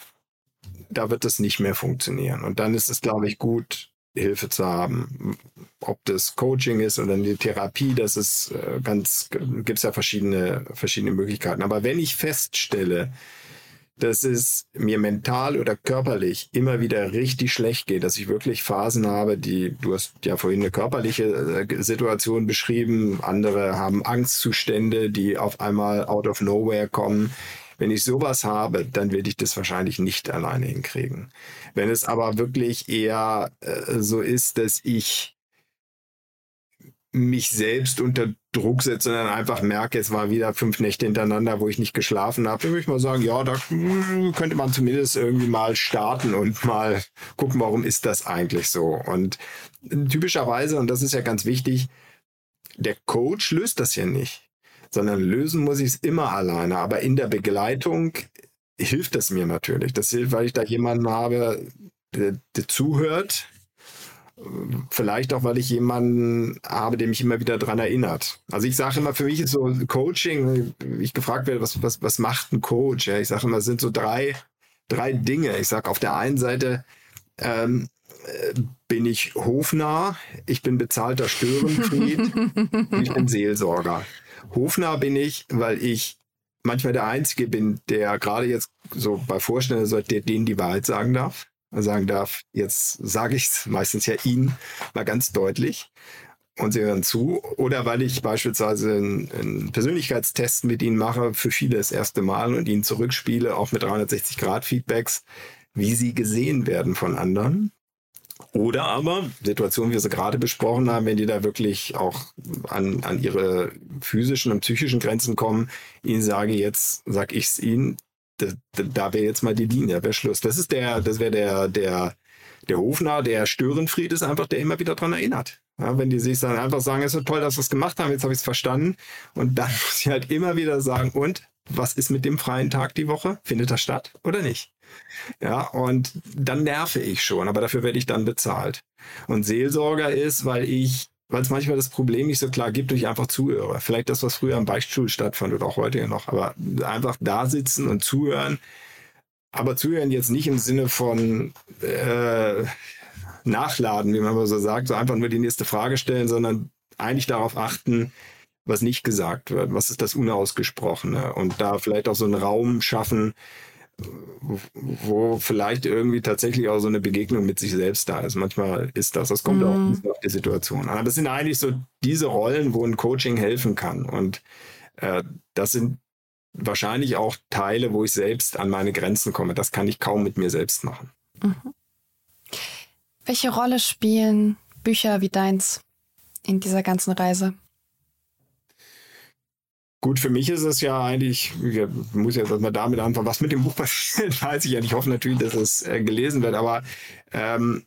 da wird es nicht mehr funktionieren. Und dann ist es, glaube ich, gut, Hilfe zu haben. Ob das Coaching ist oder eine Therapie, das ist äh, ganz, gibt es ja verschiedene, verschiedene Möglichkeiten. Aber wenn ich feststelle, dass es mir mental oder körperlich immer wieder richtig schlecht geht, dass ich wirklich Phasen habe, die, du hast ja vorhin eine körperliche äh, Situation beschrieben, andere haben Angstzustände, die auf einmal out of nowhere kommen. Wenn ich sowas habe, dann werde ich das wahrscheinlich nicht alleine hinkriegen. Wenn es aber wirklich eher äh, so ist, dass ich mich selbst unter Druck setze dann einfach merke, es war wieder fünf Nächte hintereinander, wo ich nicht geschlafen habe, dann würde ich mal sagen, ja, da könnte man zumindest irgendwie mal starten und mal gucken, warum ist das eigentlich so. Und typischerweise, und das ist ja ganz wichtig, der Coach löst das ja nicht, sondern lösen muss ich es immer alleine. Aber in der Begleitung hilft es mir natürlich. Das hilft, weil ich da jemanden habe, der, der zuhört, Vielleicht auch, weil ich jemanden habe, der mich immer wieder daran erinnert. Also ich sage immer, für mich ist so Coaching, ich gefragt werde, was, was, was macht ein Coach? Ja, ich sage immer, es sind so drei, drei Dinge. Ich sage auf der einen Seite, ähm, äh, bin ich hofnah, ich bin bezahlter Störenfried und ich bin Seelsorger. Hofnah bin ich, weil ich manchmal der Einzige bin, der gerade jetzt so bei Vorstellungen, so, der denen die Wahrheit sagen darf. Sagen darf, jetzt sage ich es meistens ja Ihnen mal ganz deutlich und sie hören zu. Oder weil ich beispielsweise einen, Persönlichkeitstest mit ihnen mache, für viele das erste Mal und ihnen zurückspiele, auch mit 360-Grad-Feedbacks, wie sie gesehen werden von anderen. Oder aber Situationen, wie wir sie gerade besprochen haben, wenn die da wirklich auch an, an ihre physischen und psychischen Grenzen kommen, ihnen sage jetzt, sag ich es ihnen, da, wäre jetzt mal die Linie, wäre Schluss. Das ist der, das wäre der, der, der Hofner, der Störenfried ist einfach, der immer wieder dran erinnert. Ja, wenn die sich dann einfach sagen, es ist toll, dass wir es gemacht haben, jetzt habe ich es verstanden. Und dann muss ich halt immer wieder sagen, und was ist mit dem freien Tag die Woche? Findet das statt oder nicht? Ja, und dann nerve ich schon, aber dafür werde ich dann bezahlt. Und Seelsorger ist, weil ich, weil es manchmal das Problem nicht so klar gibt, durch einfach zuhöre. Vielleicht das, was früher am Beichtstuhl stattfand oder auch heute ja noch, aber einfach da sitzen und zuhören. Aber zuhören jetzt nicht im Sinne von äh, Nachladen, wie man mal so sagt, so einfach nur die nächste Frage stellen, sondern eigentlich darauf achten, was nicht gesagt wird, was ist das Unausgesprochene und da vielleicht auch so einen Raum schaffen, wo vielleicht irgendwie tatsächlich auch so eine Begegnung mit sich selbst da ist. Manchmal ist das, das kommt mhm. auch auf die Situation an. Aber das sind eigentlich so diese Rollen, wo ein Coaching helfen kann. Und äh, das sind wahrscheinlich auch Teile, wo ich selbst an meine Grenzen komme. Das kann ich kaum mit mir selbst machen. Mhm. Welche Rolle spielen Bücher wie deins in dieser ganzen Reise? Gut, für mich ist es ja eigentlich, ich muss jetzt erstmal damit anfangen, was mit dem Buch passiert, weiß ich ja. Ich hoffe natürlich, dass es äh, gelesen wird, aber ähm,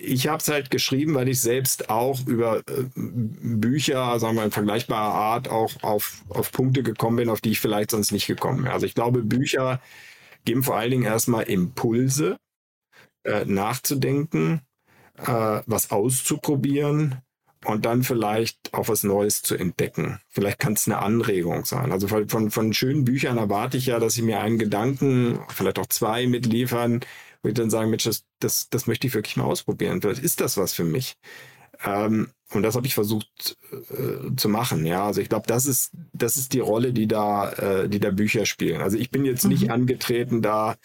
ich habe es halt geschrieben, weil ich selbst auch über äh, Bücher, sagen wir in vergleichbarer Art, auch auf, auf Punkte gekommen bin, auf die ich vielleicht sonst nicht gekommen wäre. Also ich glaube, Bücher geben vor allen Dingen erstmal Impulse, äh, nachzudenken, äh, was auszuprobieren, und dann vielleicht auch was Neues zu entdecken. Vielleicht kann es eine Anregung sein. Also von, von, schönen Büchern erwarte ich ja, dass sie mir einen Gedanken, vielleicht auch zwei mitliefern, wo ich dann sagen, Mensch, das, das, das möchte ich wirklich mal ausprobieren. Vielleicht ist das was für mich. Ähm, und das habe ich versucht äh, zu machen. Ja, also ich glaube, das ist das ist die Rolle, die da äh, die da Bücher spielen. Also ich bin jetzt mhm. nicht angetreten, da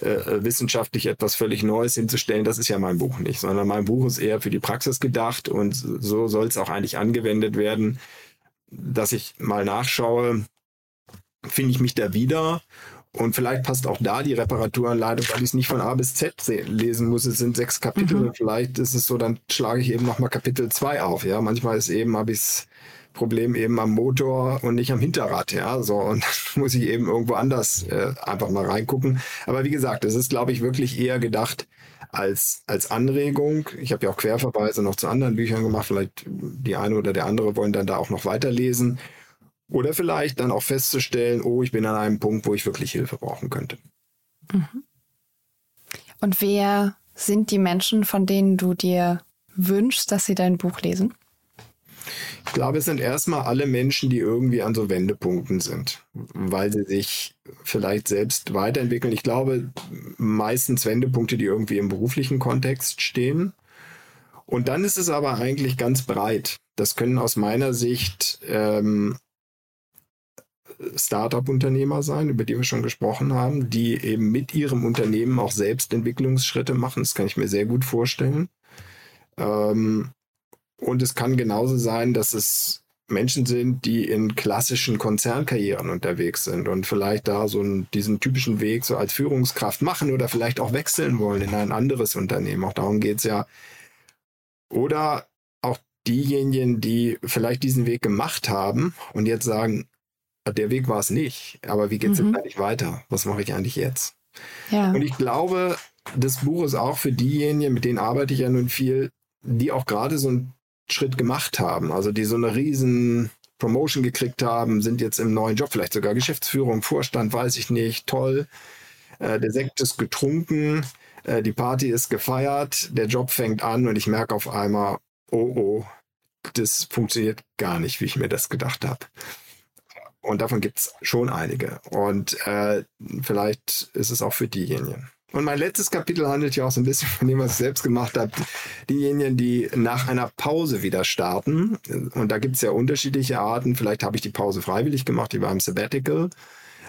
äh, wissenschaftlich etwas völlig Neues hinzustellen. Das ist ja mein Buch nicht, sondern mein Buch ist eher für die Praxis gedacht und so soll es auch eigentlich angewendet werden, dass ich mal nachschaue, finde ich mich da wieder und vielleicht passt auch da die Reparaturanleitung, weil ich es nicht von A bis Z lesen muss. Es sind sechs Kapitel. Mhm. Vielleicht ist es so, dann schlage ich eben nochmal Kapitel zwei auf. Ja, manchmal ist eben, habe ich das Problem eben am Motor und nicht am Hinterrad. Ja, so. Und dann muss ich eben irgendwo anders äh, einfach mal reingucken. Aber wie gesagt, es ist, glaube ich, wirklich eher gedacht, als, als Anregung. Ich habe ja auch Querverweise noch zu anderen Büchern gemacht. Vielleicht die eine oder der andere wollen dann da auch noch weiterlesen. Oder vielleicht dann auch festzustellen, oh, ich bin an einem Punkt, wo ich wirklich Hilfe brauchen könnte. Mhm. Und wer sind die Menschen, von denen du dir wünschst, dass sie dein Buch lesen? Ich glaube, es sind erstmal alle Menschen, die irgendwie an so Wendepunkten sind, weil sie sich vielleicht selbst weiterentwickeln. Ich glaube, meistens Wendepunkte, die irgendwie im beruflichen Kontext stehen. Und dann ist es aber eigentlich ganz breit. Das können aus meiner Sicht ähm, Startup-Unternehmer sein, über die wir schon gesprochen haben, die eben mit ihrem Unternehmen auch selbst Entwicklungsschritte machen. Das kann ich mir sehr gut vorstellen. Ähm, und es kann genauso sein, dass es Menschen sind, die in klassischen Konzernkarrieren unterwegs sind und vielleicht da so einen, diesen typischen Weg so als Führungskraft machen oder vielleicht auch wechseln wollen in ein anderes Unternehmen. Auch darum geht es ja. Oder auch diejenigen, die vielleicht diesen Weg gemacht haben und jetzt sagen, der Weg war es nicht, aber wie geht es mhm. jetzt eigentlich weiter? Was mache ich eigentlich jetzt? Ja. Und ich glaube, das Buch ist auch für diejenigen, mit denen arbeite ich ja nun viel, die auch gerade so einen Schritt gemacht haben, also die so eine riesen Promotion gekriegt haben, sind jetzt im neuen Job, vielleicht sogar Geschäftsführung, Vorstand, weiß ich nicht, toll. Äh, der Sekt ist getrunken, äh, die Party ist gefeiert, der Job fängt an und ich merke auf einmal, oh oh, das funktioniert gar nicht, wie ich mir das gedacht habe. Und davon gibt es schon einige. Und äh, vielleicht ist es auch für diejenigen. Und mein letztes Kapitel handelt ja auch so ein bisschen von dem, was ich selbst gemacht habe. Diejenigen, die nach einer Pause wieder starten. Und da gibt es ja unterschiedliche Arten. Vielleicht habe ich die Pause freiwillig gemacht, die war im Sabbatical.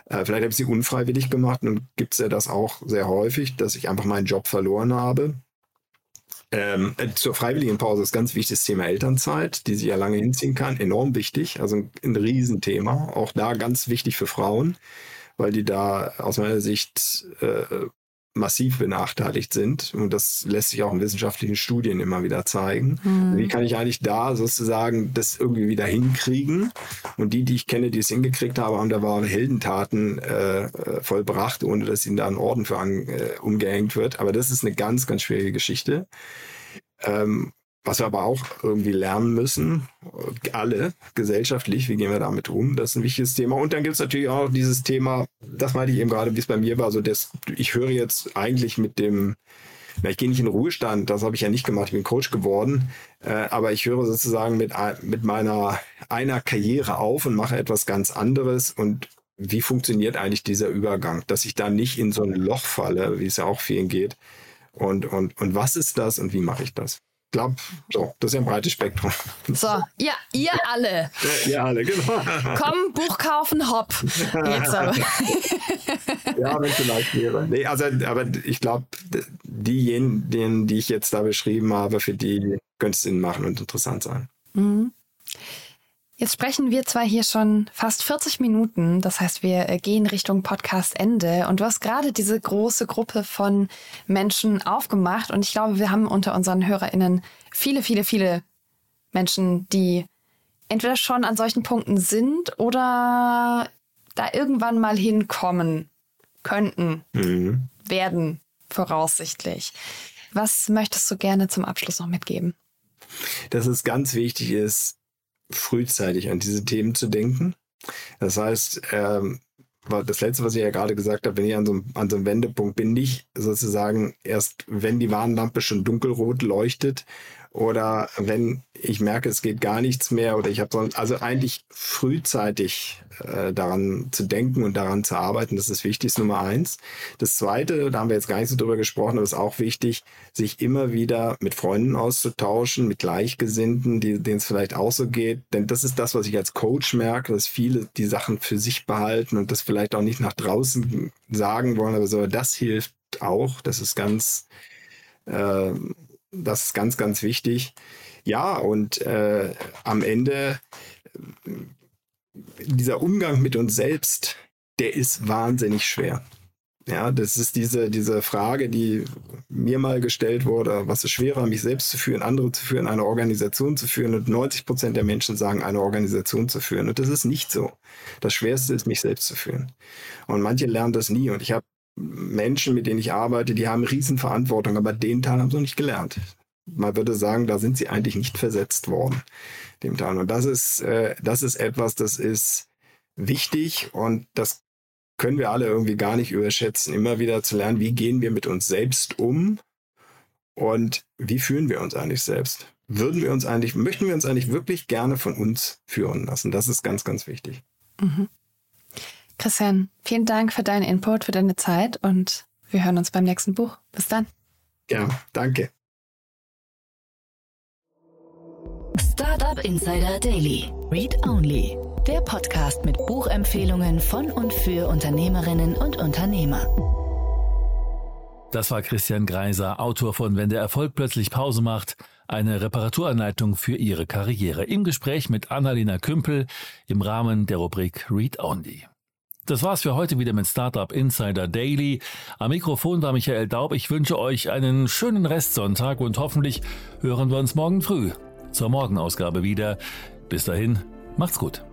Äh, vielleicht habe ich sie unfreiwillig gemacht. Und gibt es ja das auch sehr häufig, dass ich einfach meinen Job verloren habe. Ähm, äh, zur freiwilligen Pause ist ganz wichtig das Thema Elternzeit, die sich ja lange hinziehen kann. Enorm wichtig, also ein, ein Riesenthema. Auch da ganz wichtig für Frauen, weil die da aus meiner Sicht äh, massiv benachteiligt sind. Und das lässt sich auch in wissenschaftlichen Studien immer wieder zeigen. Mhm. Wie kann ich eigentlich da sozusagen das irgendwie wieder hinkriegen? Und die, die ich kenne, die es hingekriegt haben, haben da wahre Heldentaten äh, vollbracht, ohne dass ihnen da ein Orden für an, äh, umgehängt wird. Aber das ist eine ganz, ganz schwierige Geschichte. Ähm, was wir aber auch irgendwie lernen müssen, alle gesellschaftlich, wie gehen wir damit um, das ist ein wichtiges Thema. Und dann gibt es natürlich auch dieses Thema, das meinte ich eben gerade, wie es bei mir war, so das, ich höre jetzt eigentlich mit dem, na, ich gehe nicht in den Ruhestand, das habe ich ja nicht gemacht, ich bin Coach geworden, äh, aber ich höre sozusagen mit, mit meiner einer Karriere auf und mache etwas ganz anderes und wie funktioniert eigentlich dieser Übergang, dass ich da nicht in so ein Loch falle, wie es ja auch vielen geht. Und, und, und was ist das und wie mache ich das? Glaube, so, das ist ja ein breites Spektrum. So, ja, ihr alle. Ja, ihr alle, genau. Komm, Buch kaufen, hopp. Jetzt aber. ja, wenn es vielleicht wäre. Nee, also, aber ich glaube, diejenigen, die ich jetzt da beschrieben habe, für die könnte es Sinn machen und interessant sein. Mhm. Jetzt sprechen wir zwar hier schon fast 40 Minuten, das heißt, wir äh, gehen Richtung Podcast-Ende und du hast gerade diese große Gruppe von Menschen aufgemacht und ich glaube, wir haben unter unseren HörerInnen viele, viele, viele Menschen, die entweder schon an solchen Punkten sind oder da irgendwann mal hinkommen könnten, mhm. werden, voraussichtlich. Was möchtest du gerne zum Abschluss noch mitgeben? Dass es ganz wichtig ist, frühzeitig an diese Themen zu denken. Das heißt, ähm, das letzte, was ich ja gerade gesagt habe, wenn ich an so, einem, an so einem Wendepunkt bin, nicht sozusagen erst, wenn die Warnlampe schon dunkelrot leuchtet oder wenn ich merke, es geht gar nichts mehr oder ich habe so, also eigentlich frühzeitig äh, daran zu denken und daran zu arbeiten, das ist wichtig, ist Nummer eins. Das zweite, da haben wir jetzt gar nicht so drüber gesprochen, aber ist auch wichtig, sich immer wieder mit Freunden auszutauschen, mit Gleichgesinnten, denen es vielleicht auch so geht. Denn das ist das, was ich als Coach merke, dass viele die Sachen für sich behalten und das vielleicht auch nicht nach draußen sagen wollen, aber so, das hilft auch. Das ist ganz, äh, das ist ganz, ganz wichtig. Ja, und äh, am Ende dieser Umgang mit uns selbst, der ist wahnsinnig schwer. Ja, das ist diese, diese Frage, die mir mal gestellt wurde, was ist schwerer, mich selbst zu führen, andere zu führen, eine Organisation zu führen? Und 90 Prozent der Menschen sagen, eine Organisation zu führen. Und das ist nicht so. Das Schwerste ist, mich selbst zu führen. Und manche lernen das nie. Und ich habe Menschen, mit denen ich arbeite, die haben Riesenverantwortung, aber den Teil haben sie noch nicht gelernt. Man würde sagen, da sind sie eigentlich nicht versetzt worden dem Teil. Und das ist, äh, das ist etwas, das ist wichtig und das können wir alle irgendwie gar nicht überschätzen, immer wieder zu lernen, wie gehen wir mit uns selbst um und wie fühlen wir uns eigentlich selbst. Würden wir uns eigentlich, möchten wir uns eigentlich wirklich gerne von uns führen lassen? Das ist ganz, ganz wichtig. Mhm. Christian, vielen Dank für deinen Input, für deine Zeit und wir hören uns beim nächsten Buch. Bis dann. Ja, danke. Startup Insider Daily. Read Only. Der Podcast mit Buchempfehlungen von und für Unternehmerinnen und Unternehmer. Das war Christian Greiser, Autor von Wenn der Erfolg plötzlich Pause macht, eine Reparaturanleitung für Ihre Karriere. Im Gespräch mit Annalena Kümpel im Rahmen der Rubrik Read Only. Das war's für heute wieder mit Startup Insider Daily. Am Mikrofon war Michael Daub. Ich wünsche euch einen schönen Restsonntag und hoffentlich hören wir uns morgen früh zur Morgenausgabe wieder. Bis dahin, macht's gut.